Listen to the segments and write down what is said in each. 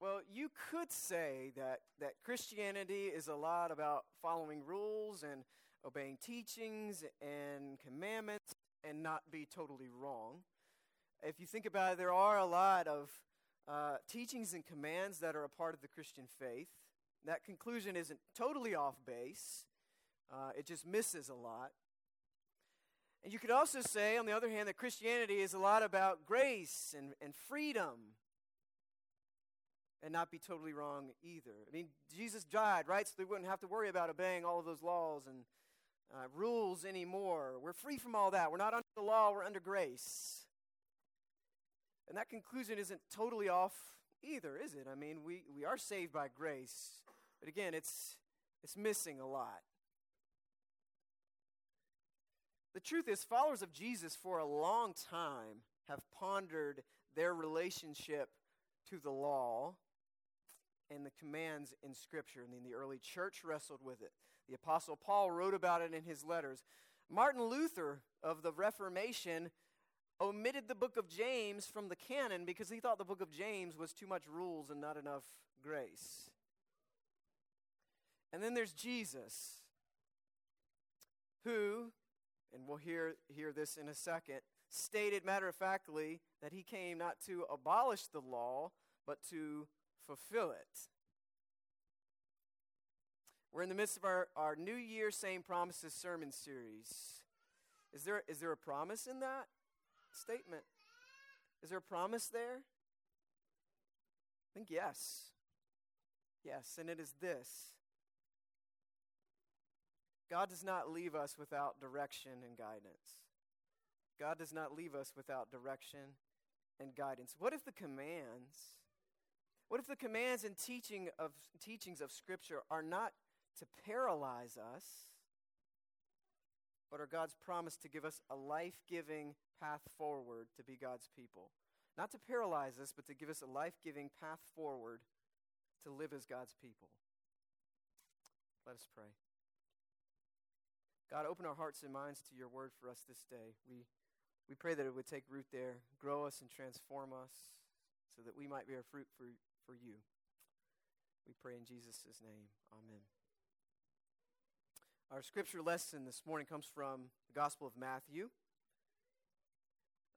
Well, you could say that, that Christianity is a lot about following rules and obeying teachings and commandments and not be totally wrong. If you think about it, there are a lot of uh, teachings and commands that are a part of the Christian faith. That conclusion isn't totally off base, uh, it just misses a lot. And you could also say, on the other hand, that Christianity is a lot about grace and, and freedom and not be totally wrong either. I mean, Jesus died, right? So we wouldn't have to worry about obeying all of those laws and uh, rules anymore. We're free from all that. We're not under the law, we're under grace. And that conclusion isn't totally off either, is it? I mean, we, we are saved by grace. But again, it's, it's missing a lot. The truth is, followers of Jesus for a long time have pondered their relationship to the law and the commands in Scripture. And then the early church wrestled with it. The Apostle Paul wrote about it in his letters. Martin Luther of the Reformation omitted the book of James from the canon because he thought the book of James was too much rules and not enough grace. And then there's Jesus, who, and we'll hear, hear this in a second, stated matter of factly that he came not to abolish the law, but to fulfill it. We're in the midst of our, our New Year Same Promises sermon series. Is there, is there a promise in that statement? Is there a promise there? I think yes. Yes, and it is this God does not leave us without direction and guidance. God does not leave us without direction and guidance. What if the commands, what if the commands and teaching of, teachings of Scripture are not to paralyze us, but are God's promise to give us a life giving path forward to be God's people? Not to paralyze us, but to give us a life giving path forward to live as God's people. Let us pray. God, open our hearts and minds to your word for us this day. We, we pray that it would take root there, grow us, and transform us so that we might bear fruit for, for you. We pray in Jesus' name. Amen. Our scripture lesson this morning comes from the Gospel of Matthew,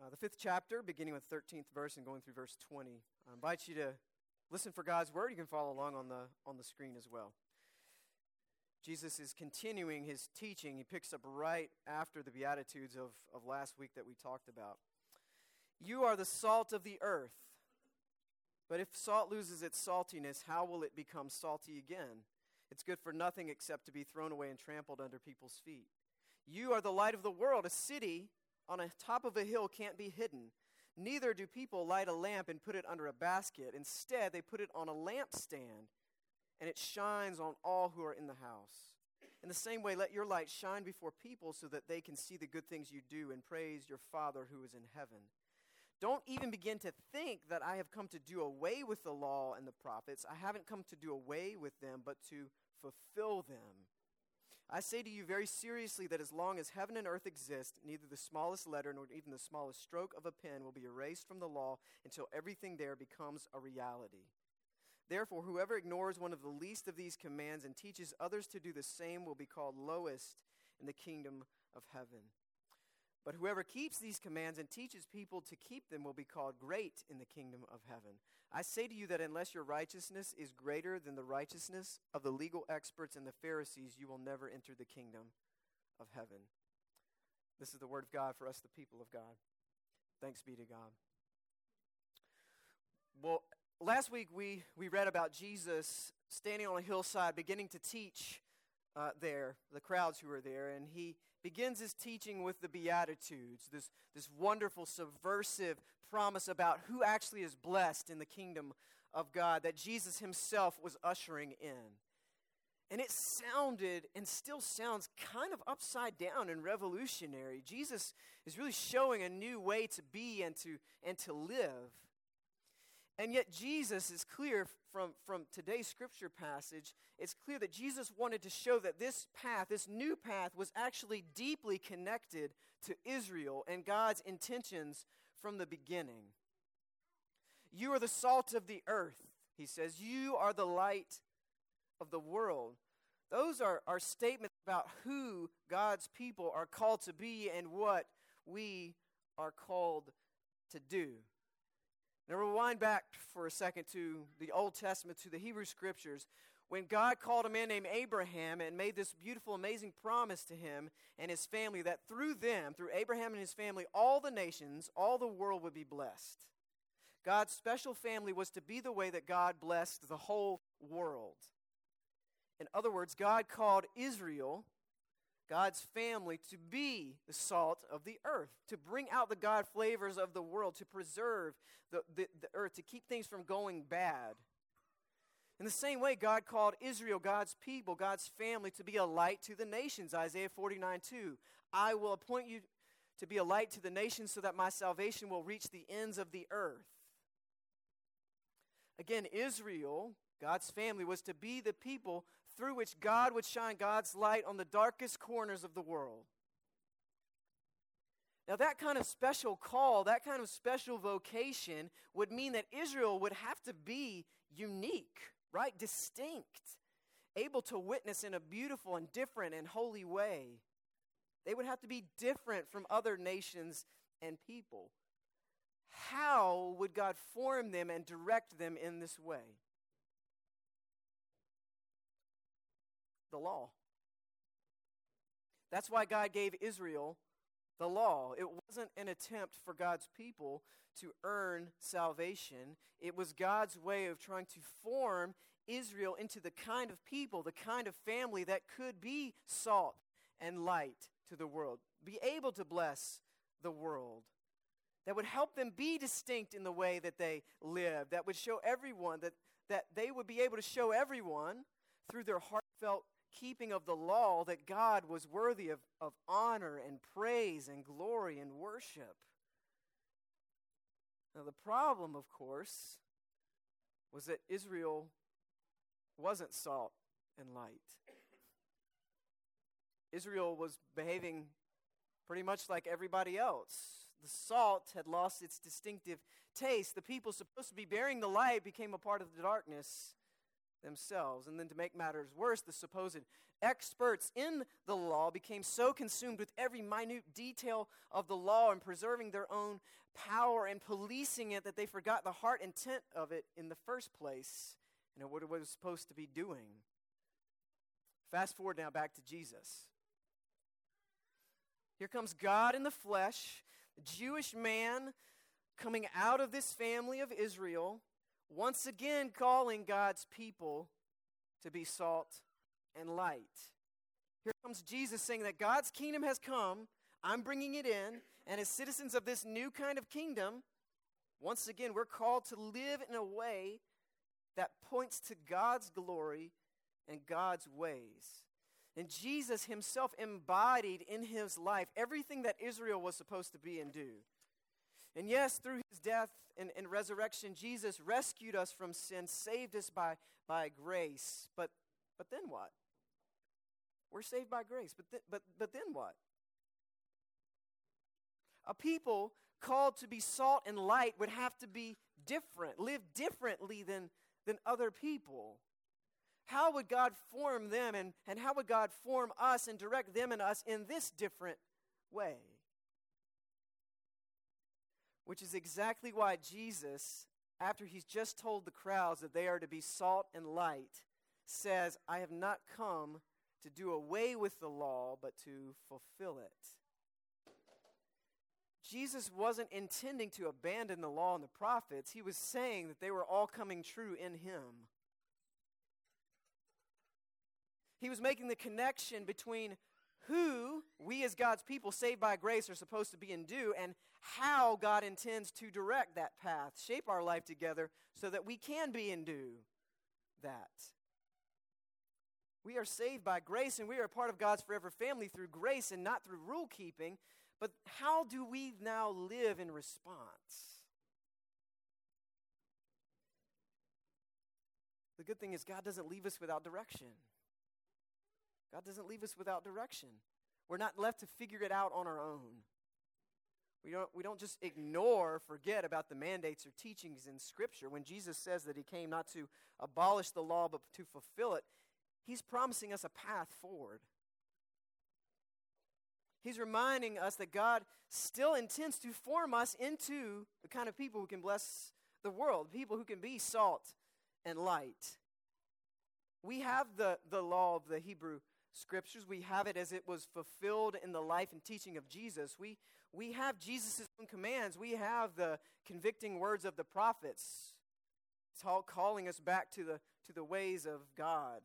uh, the fifth chapter, beginning with 13th verse and going through verse 20. I invite you to listen for God's word. You can follow along on the, on the screen as well. Jesus is continuing his teaching. He picks up right after the Beatitudes of, of last week that we talked about. You are the salt of the earth. But if salt loses its saltiness, how will it become salty again? It's good for nothing except to be thrown away and trampled under people's feet. You are the light of the world. A city on a top of a hill can't be hidden. Neither do people light a lamp and put it under a basket. Instead, they put it on a lampstand and it shines on all who are in the house. In the same way, let your light shine before people so that they can see the good things you do and praise your Father who is in heaven. Don't even begin to think that I have come to do away with the law and the prophets. I haven't come to do away with them, but to fulfill them. I say to you very seriously that as long as heaven and earth exist, neither the smallest letter nor even the smallest stroke of a pen will be erased from the law until everything there becomes a reality. Therefore, whoever ignores one of the least of these commands and teaches others to do the same will be called lowest in the kingdom of heaven. But whoever keeps these commands and teaches people to keep them will be called great in the kingdom of heaven. I say to you that unless your righteousness is greater than the righteousness of the legal experts and the Pharisees, you will never enter the kingdom of heaven. This is the word of God for us, the people of God. Thanks be to God. Well, last week we, we read about Jesus standing on a hillside beginning to teach uh, there, the crowds who were there, and he begins his teaching with the Beatitudes, this, this wonderful, subversive promise about who actually is blessed in the kingdom of God that Jesus himself was ushering in. And it sounded and still sounds kind of upside down and revolutionary. Jesus is really showing a new way to be and to, and to live. And yet, Jesus is clear from, from today's scripture passage, it's clear that Jesus wanted to show that this path, this new path, was actually deeply connected to Israel and God's intentions from the beginning. You are the salt of the earth, he says. You are the light of the world. Those are, are statements about who God's people are called to be and what we are called to do. Now, rewind back for a second to the Old Testament, to the Hebrew Scriptures. When God called a man named Abraham and made this beautiful, amazing promise to him and his family that through them, through Abraham and his family, all the nations, all the world would be blessed. God's special family was to be the way that God blessed the whole world. In other words, God called Israel, God's family, to be the salt of the earth, to bring out the God flavors of the world, to preserve the, the, the earth, to keep things from going bad. In the same way, God called Israel, God's people, God's family, to be a light to the nations. Isaiah 49 2. I will appoint you to be a light to the nations so that my salvation will reach the ends of the earth. Again, Israel, God's family, was to be the people through which God would shine God's light on the darkest corners of the world. Now, that kind of special call, that kind of special vocation would mean that Israel would have to be unique, right? Distinct, able to witness in a beautiful and different and holy way. They would have to be different from other nations and people. How would God form them and direct them in this way? The law. That's why God gave Israel the law. It wasn't an attempt for God's people to earn salvation, it was God's way of trying to form Israel into the kind of people, the kind of family that could be salt and light to the world, be able to bless the world, that would help them be distinct in the way that they live, that would show everyone, that, that they would be able to show everyone through their heartfelt keeping of the law that God was worthy of, of honor and praise and glory and worship. Now, the problem, of course, was that Israel wasn't salt and light. Israel was behaving pretty much like everybody else. The salt had lost its distinctive taste. The people supposed to be bearing the light became a part of the darkness themselves. And then to make matters worse, the supposed experts in the law became so consumed with every minute detail of the law and preserving their own power and policing it that they forgot the heart intent of it in the first place and what it was supposed to be doing. Fast forward now back to Jesus. Here comes God in the flesh, the Jewish man coming out of this family of Israel once again calling God's people to be salt and light. Here comes Jesus saying that God's kingdom has come, I'm bringing it in, and as citizens of this new kind of kingdom, once again, we're called to live in a way that points to God's glory and God's ways. And Jesus himself embodied in his life everything that Israel was supposed to be and do. And yes, through his death and, and resurrection, Jesus rescued us from sin, saved us by, by grace. But, but then what? We're saved by grace, but, th- but, but then what? A people called to be salt and light would have to be different, live differently than, than other people. How would God form them and, and how would God form us and direct them and us in this different way? Which is exactly why Jesus, after he's just told the crowds that they are to be salt and light, says, I have not come to do away with the law, but to fulfill it. Jesus wasn't intending to abandon the law and the prophets, he was saying that they were all coming true in him. He was making the connection between who we as God's people saved by grace are supposed to be and do, and how God intends to direct that path, shape our life together so that we can be and do that. We are saved by grace and we are a part of God's forever family through grace and not through rule keeping. But how do we now live in response? The good thing is, God doesn't leave us without direction. God doesn't leave us without direction. We're not left to figure it out on our own. We don't, we don't just ignore or forget about the mandates or teachings in Scripture. When Jesus says that he came not to abolish the law but to fulfill it, he's promising us a path forward. He's reminding us that God still intends to form us into the kind of people who can bless the world, people who can be salt and light. We have the, the law of the Hebrew scriptures. We have it as it was fulfilled in the life and teaching of Jesus. We, we have Jesus' own commands. We have the convicting words of the prophets. It's all calling us back to the, to the ways of God.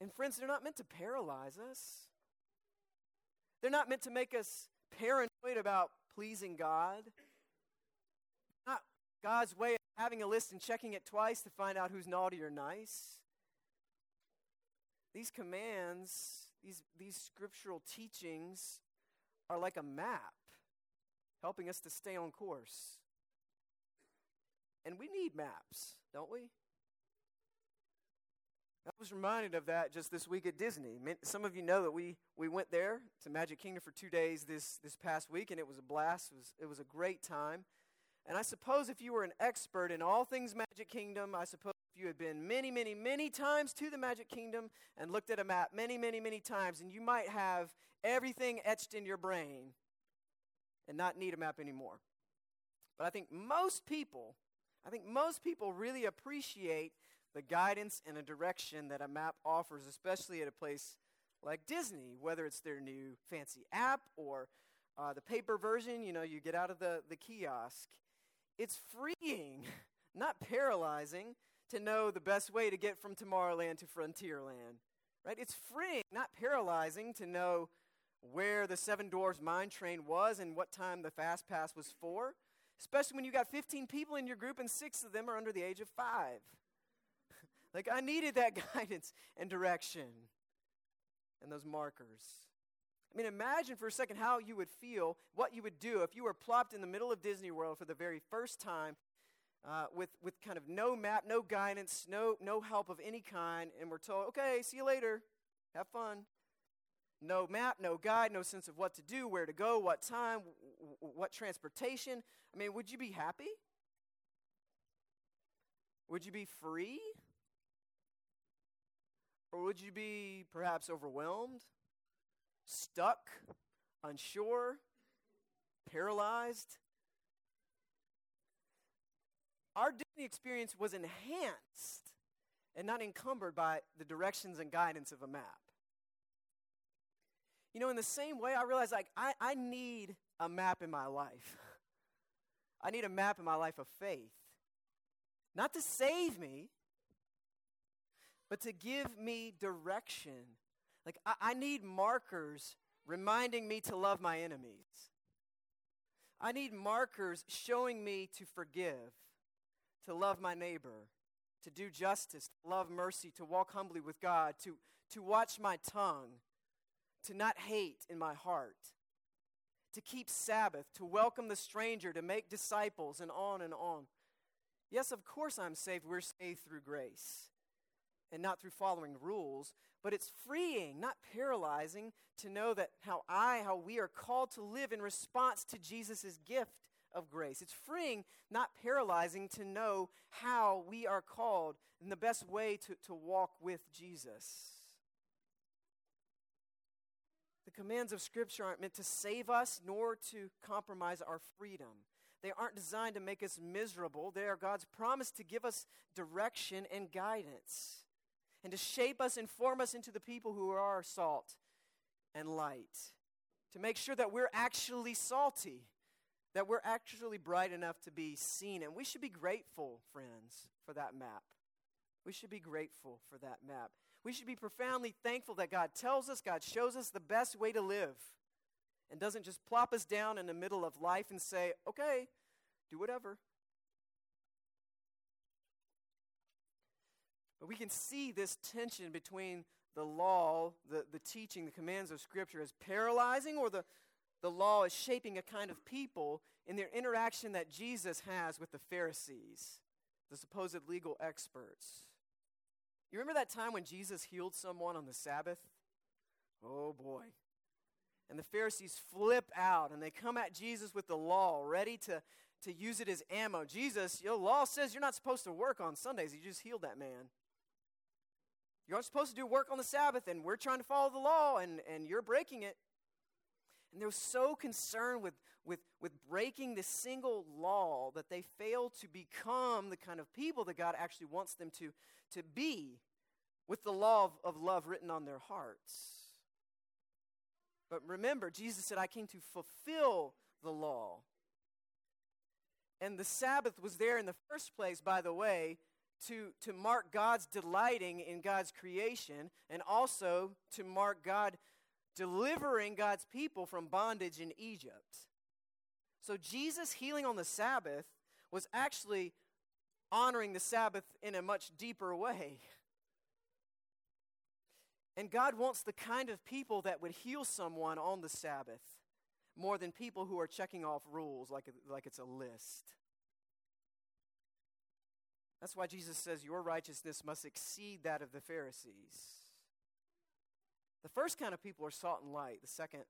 And friends, they're not meant to paralyze us. They're not meant to make us paranoid about pleasing God. Not God's way of having a list and checking it twice to find out who's naughty or nice. These commands, these, these scriptural teachings, are like a map helping us to stay on course. And we need maps, don't we? I was reminded of that just this week at Disney. Some of you know that we, we went there to Magic Kingdom for two days this, this past week, and it was a blast. It was, it was a great time. And I suppose if you were an expert in all things Magic Kingdom, I suppose you had been many, many, many times to the Magic Kingdom and looked at a map many, many, many times, and you might have everything etched in your brain and not need a map anymore. But I think most people, I think most people really appreciate the guidance and a direction that a map offers, especially at a place like Disney, whether it's their new fancy app or uh, the paper version, you know, you get out of the, the kiosk. It's freeing, not paralyzing, to know the best way to get from Tomorrowland to Frontierland. Right? It's freeing, not paralyzing, to know where the Seven Dwarfs Mine Train was and what time the Fast Pass was for, especially when you got 15 people in your group and six of them are under the age of five. like, I needed that guidance and direction and those markers. I mean, imagine for a second how you would feel, what you would do if you were plopped in the middle of Disney World for the very first time uh, with, with kind of no map, no guidance, no, no help of any kind, and we're told, okay, see you later, have fun. No map, no guide, no sense of what to do, where to go, what time, what transportation. I mean, would you be happy? Would you be free? Or would you be perhaps overwhelmed, stuck, unsure, paralyzed? Our Disney experience was enhanced and not encumbered by the directions and guidance of a map. You know, in the same way, I realized like I, I need a map in my life. I need a map in my life of faith. Not to save me, but to give me direction. Like I, I need markers reminding me to love my enemies. I need markers showing me to forgive, to love my neighbor, to do justice, to love mercy, to walk humbly with God, to, to watch my tongue, to not hate in my heart, to keep Sabbath, to welcome the stranger, to make disciples, and on and on. Yes, of course I'm saved. We're saved through grace and not through following rules, but it's freeing, not paralyzing, to know that how I, how we are called to live in response to Jesus' gift of grace. It's freeing, not paralyzing, to know how we are called and the best way to, to walk with Jesus. The commands of Scripture aren't meant to save us nor to compromise our freedom. They aren't designed to make us miserable. They are God's promise to give us direction and guidance and to shape us and form us into the people who are our salt and light. To make sure that we're actually salty, that we're actually bright enough to be seen. And we should be grateful, friends, for that map. We should be grateful for that map. We should be profoundly thankful that God tells us, God shows us the best way to live, and doesn't just plop us down in the middle of life and say, okay, do whatever. But we can see this tension between the law, the, the teaching, the commands of Scripture as paralyzing, or the, the law is shaping a kind of people in their interaction that Jesus has with the Pharisees, the supposed legal experts. You remember that time when Jesus healed someone on the Sabbath? Oh boy. And the Pharisees flip out and they come at Jesus with the law, ready to, to use it as ammo. Jesus, your law says you're not supposed to work on Sundays. You just healed that man. You aren't supposed to do work on the Sabbath, and we're trying to follow the law, and, and you're breaking it. And they're so concerned with, with, with breaking the single law that they fail to become the kind of people that God actually wants them to, to be with the law of, of love written on their hearts. But remember, Jesus said, I came to fulfill the law. And the Sabbath was there in the first place, by the way, to, to mark God's delighting in God's creation and also to mark God delivering God's people from bondage in Egypt. So Jesus healing on the Sabbath was actually honoring the Sabbath in a much deeper way. And God wants the kind of people that would heal someone on the Sabbath more than people who are checking off rules like, like it's a list. That's why Jesus says, Your righteousness must exceed that of the Pharisees. The first kind of people are salt and light, the second,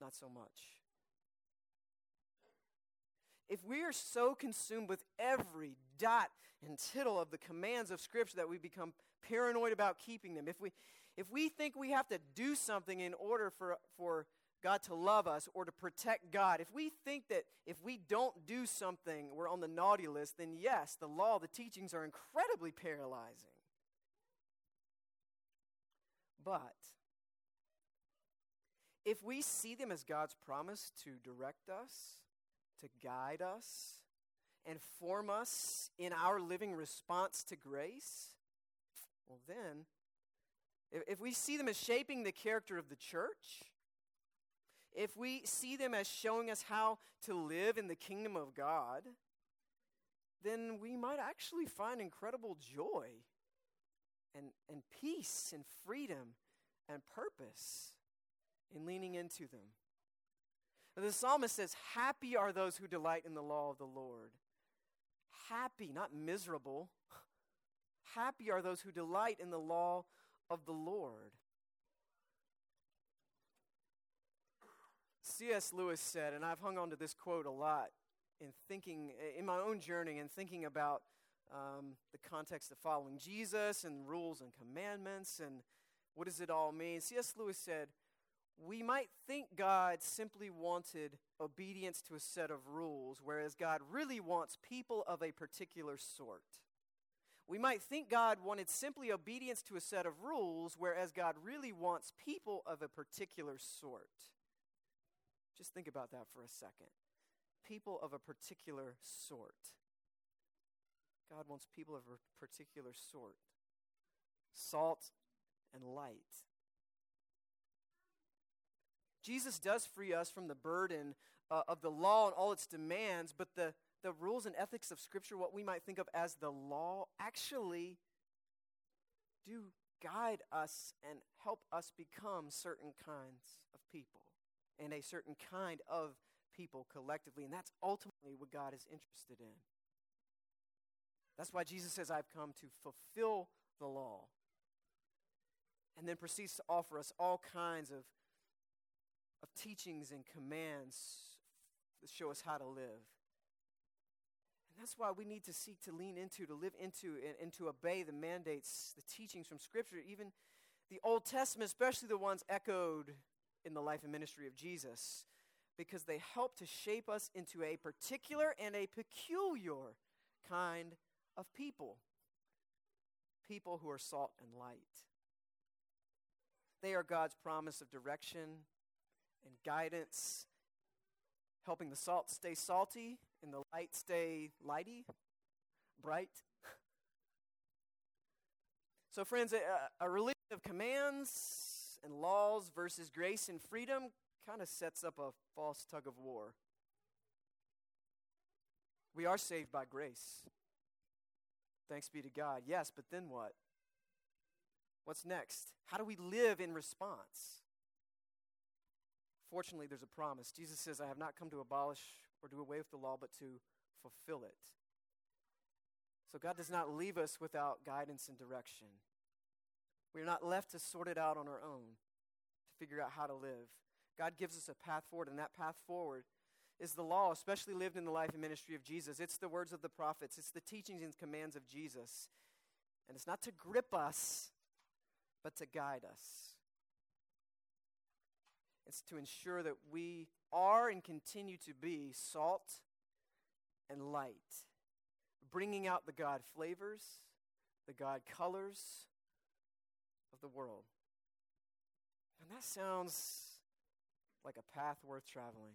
not so much. If we are so consumed with every dot and tittle of the commands of Scripture that we become paranoid about keeping them, if we, if we think we have to do something in order for, for God to love us or to protect God, if we think that if we don't do something, we're on the naughty list, then yes, the law, the teachings are incredibly paralyzing. But if we see them as God's promise to direct us, to guide us, and form us in our living response to grace, well, then, if, we see them as shaping the character of the church, if we see them as showing us how to live in the kingdom of God, then we might actually find incredible joy and, and peace and freedom and purpose in leaning into them. The psalmist says, Happy are those who delight in the law of the Lord. Happy, not miserable. Happy are those who delight in the law of the Lord. C.S. Lewis said, and I've hung on to this quote a lot in thinking, in my own journey, and thinking about um, the context of following Jesus and rules and commandments and what does it all mean. C.S. Lewis said, We might think God simply wanted obedience to a set of rules, whereas God really wants people of a particular sort. We might think God wanted simply obedience to a set of rules, whereas God really wants people of a particular sort. Just think about that for a second. People of a particular sort. God wants people of a particular sort. Salt and light. Jesus does free us from the burden uh, of the law and all its demands, but the, the rules and ethics of Scripture, what we might think of as the law, actually do guide us and help us become certain kinds of people and a certain kind of people collectively. And that's ultimately what God is interested in. That's why Jesus says, I've come to fulfill the law. And then proceeds to offer us all kinds of, of teachings and commands that show us how to live. And that's why we need to seek to lean into, to live into, and, and to obey the mandates, the teachings from Scripture, even the Old Testament, especially the ones echoed in the life and ministry of Jesus because they help to shape us into a particular and a peculiar kind of people. People who are salt and light. They are God's promise of direction and guidance, helping the salt stay salty and the light stay lighty, bright. so, friends, a, a religion of commands and laws versus grace and freedom kind of sets up a false tug of war. We are saved by grace. Thanks be to God. Yes, but then what? What's next? How do we live in response? Fortunately, there's a promise. Jesus says, I have not come to abolish or do away with the law, but to fulfill it. So God does not leave us without guidance and direction. We are not left to sort it out on our own, to figure out how to live. God gives us a path forward, and that path forward is the law, especially lived in the life and ministry of Jesus. It's the words of the prophets, it's the teachings and commands of Jesus. And it's not to grip us, but to guide us. It's to ensure that we are and continue to be salt and light, bringing out the God flavors, the God colors of the world. And that sounds like a path worth traveling.